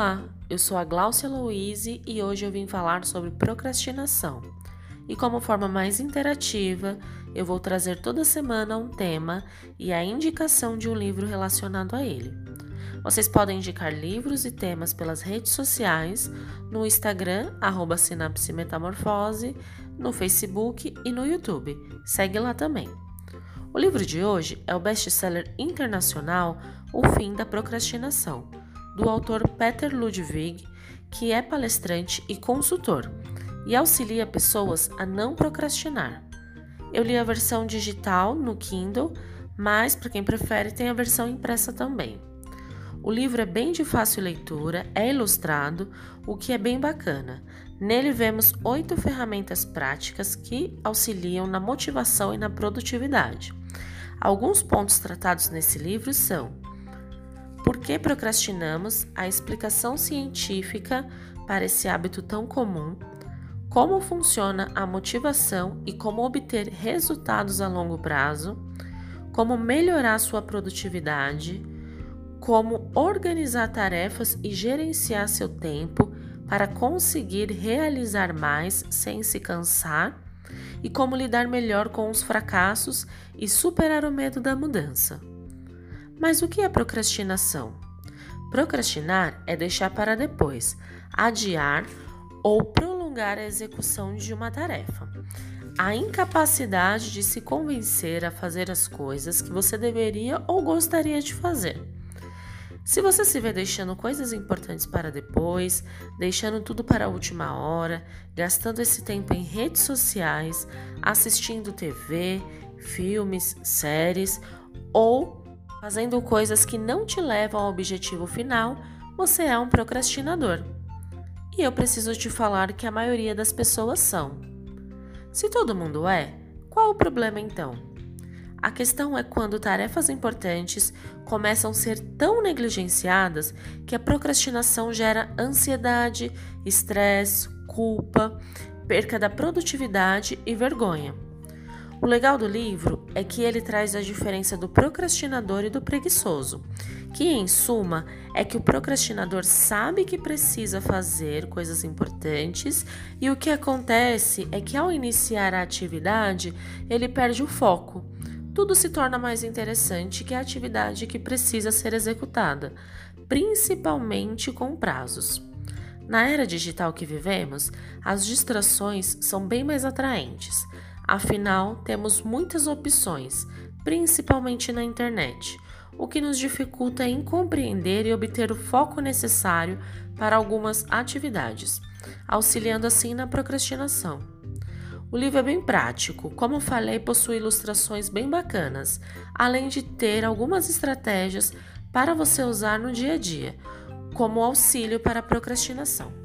Olá, eu sou a Gláucia Louise e hoje eu vim falar sobre procrastinação. E como forma mais interativa, eu vou trazer toda semana um tema e a indicação de um livro relacionado a ele. Vocês podem indicar livros e temas pelas redes sociais, no Instagram, arroba Sinapse Metamorfose, no Facebook e no YouTube. Segue lá também. O livro de hoje é o best-seller internacional O Fim da Procrastinação do autor Peter Ludwig, que é palestrante e consultor e auxilia pessoas a não procrastinar. Eu li a versão digital no Kindle, mas para quem prefere tem a versão impressa também. O livro é bem de fácil leitura, é ilustrado, o que é bem bacana. Nele vemos oito ferramentas práticas que auxiliam na motivação e na produtividade. Alguns pontos tratados nesse livro são por que procrastinamos? A explicação científica para esse hábito tão comum. Como funciona a motivação e como obter resultados a longo prazo. Como melhorar sua produtividade. Como organizar tarefas e gerenciar seu tempo para conseguir realizar mais sem se cansar. E como lidar melhor com os fracassos e superar o medo da mudança. Mas o que é procrastinação? Procrastinar é deixar para depois, adiar ou prolongar a execução de uma tarefa. A incapacidade de se convencer a fazer as coisas que você deveria ou gostaria de fazer. Se você se vê deixando coisas importantes para depois, deixando tudo para a última hora, gastando esse tempo em redes sociais, assistindo TV, filmes, séries ou Fazendo coisas que não te levam ao objetivo final, você é um procrastinador. E eu preciso te falar que a maioria das pessoas são. Se todo mundo é, qual o problema então? A questão é quando tarefas importantes começam a ser tão negligenciadas que a procrastinação gera ansiedade, estresse, culpa, perca da produtividade e vergonha. O legal do livro é que ele traz a diferença do procrastinador e do preguiçoso, que em suma é que o procrastinador sabe que precisa fazer coisas importantes e o que acontece é que ao iniciar a atividade ele perde o foco. Tudo se torna mais interessante que a atividade que precisa ser executada, principalmente com prazos. Na era digital que vivemos, as distrações são bem mais atraentes. Afinal, temos muitas opções, principalmente na internet, o que nos dificulta em compreender e obter o foco necessário para algumas atividades, auxiliando assim na procrastinação. O livro é bem prático, como falei, possui ilustrações bem bacanas, além de ter algumas estratégias para você usar no dia a dia, como auxílio para a procrastinação.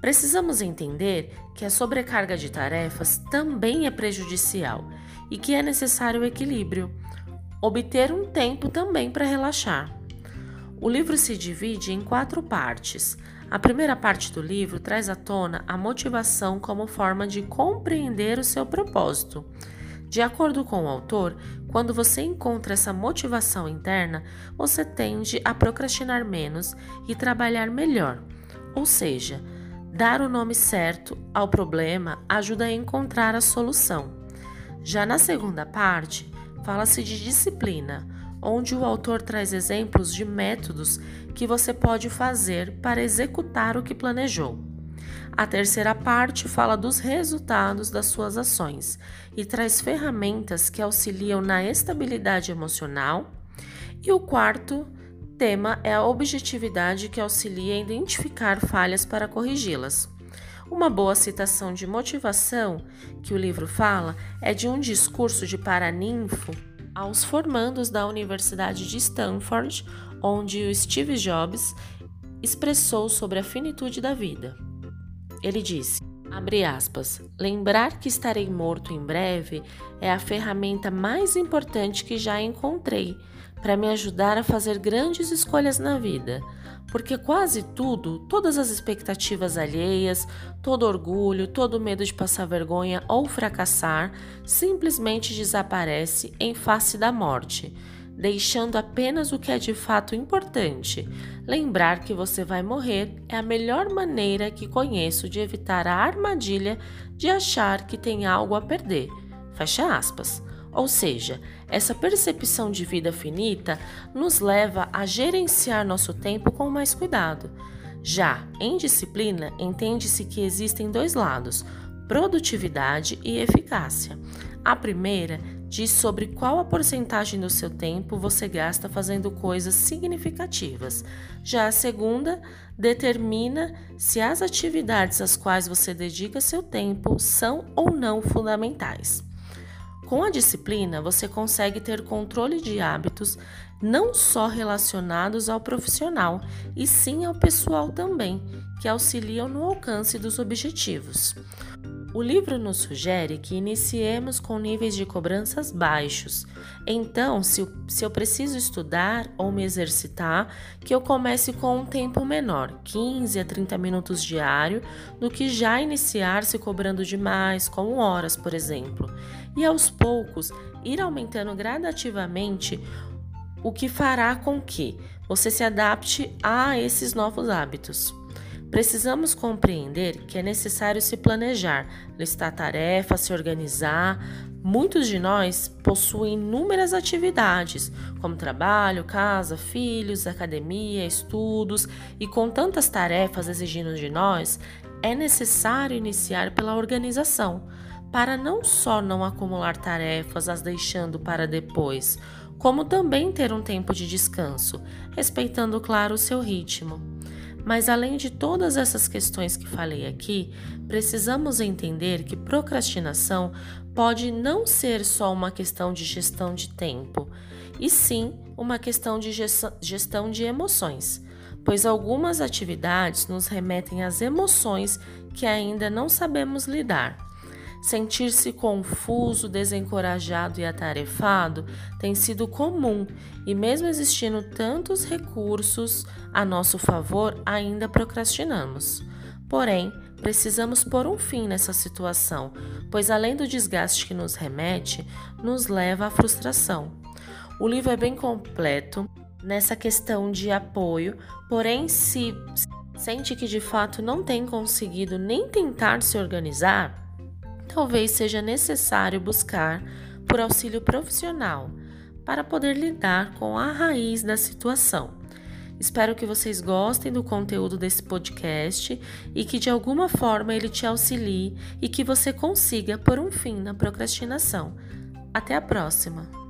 Precisamos entender que a sobrecarga de tarefas também é prejudicial e que é necessário o equilíbrio. Obter um tempo também para relaxar. O livro se divide em quatro partes. A primeira parte do livro traz à tona a motivação como forma de compreender o seu propósito. De acordo com o autor, quando você encontra essa motivação interna, você tende a procrastinar menos e trabalhar melhor. Ou seja, Dar o nome certo ao problema ajuda a encontrar a solução. Já na segunda parte, fala-se de disciplina, onde o autor traz exemplos de métodos que você pode fazer para executar o que planejou. A terceira parte fala dos resultados das suas ações e traz ferramentas que auxiliam na estabilidade emocional. E o quarto tema é a objetividade que auxilia a identificar falhas para corrigi-las. Uma boa citação de motivação que o livro fala é de um discurso de Paraninfo aos formandos da Universidade de Stanford, onde o Steve Jobs expressou sobre a finitude da vida. Ele disse: Abre aspas. Lembrar que estarei morto em breve é a ferramenta mais importante que já encontrei para me ajudar a fazer grandes escolhas na vida, porque quase tudo, todas as expectativas alheias, todo orgulho, todo medo de passar vergonha ou fracassar, simplesmente desaparece em face da morte. deixando apenas o que é de fato importante. Lembrar que você vai morrer é a melhor maneira que conheço de evitar a armadilha de achar que tem algo a perder. Fecha aspas. Ou seja, essa percepção de vida finita nos leva a gerenciar nosso tempo com mais cuidado. Já em disciplina, entende-se que existem dois lados: produtividade e eficácia. A primeira diz sobre qual a porcentagem do seu tempo você gasta fazendo coisas significativas. Já a segunda determina se as atividades às quais você dedica seu tempo são ou não fundamentais. Com a disciplina, você consegue ter controle de hábitos não só relacionados ao profissional, e sim ao pessoal também, que auxiliam no alcance dos objetivos. O livro nos sugere que iniciemos com níveis de cobranças baixos. Então, se, se eu preciso estudar ou me exercitar, que eu comece com um tempo menor, 15 a 30 minutos diário, do que já iniciar se cobrando demais, como horas, por exemplo. E aos poucos, ir aumentando gradativamente o que fará com que você se adapte a esses novos hábitos. Precisamos compreender que é necessário se planejar, listar tarefas, se organizar. Muitos de nós possuem inúmeras atividades, como trabalho, casa, filhos, academia, estudos, e com tantas tarefas exigindo de nós, é necessário iniciar pela organização, para não só não acumular tarefas, as deixando para depois, como também ter um tempo de descanso, respeitando, claro, o seu ritmo. Mas além de todas essas questões que falei aqui, precisamos entender que procrastinação pode não ser só uma questão de gestão de tempo, e sim uma questão de gestão de emoções, pois algumas atividades nos remetem às emoções que ainda não sabemos lidar. Sentir-se confuso, desencorajado e atarefado tem sido comum e, mesmo existindo tantos recursos a nosso favor, ainda procrastinamos. Porém, precisamos pôr um fim nessa situação, pois, além do desgaste que nos remete, nos leva à frustração. O livro é bem completo nessa questão de apoio, porém, se sente que de fato não tem conseguido nem tentar se organizar, talvez seja necessário buscar por auxílio profissional para poder lidar com a raiz da situação. Espero que vocês gostem do conteúdo desse podcast e que de alguma forma ele te auxilie e que você consiga pôr um fim na procrastinação. Até a próxima!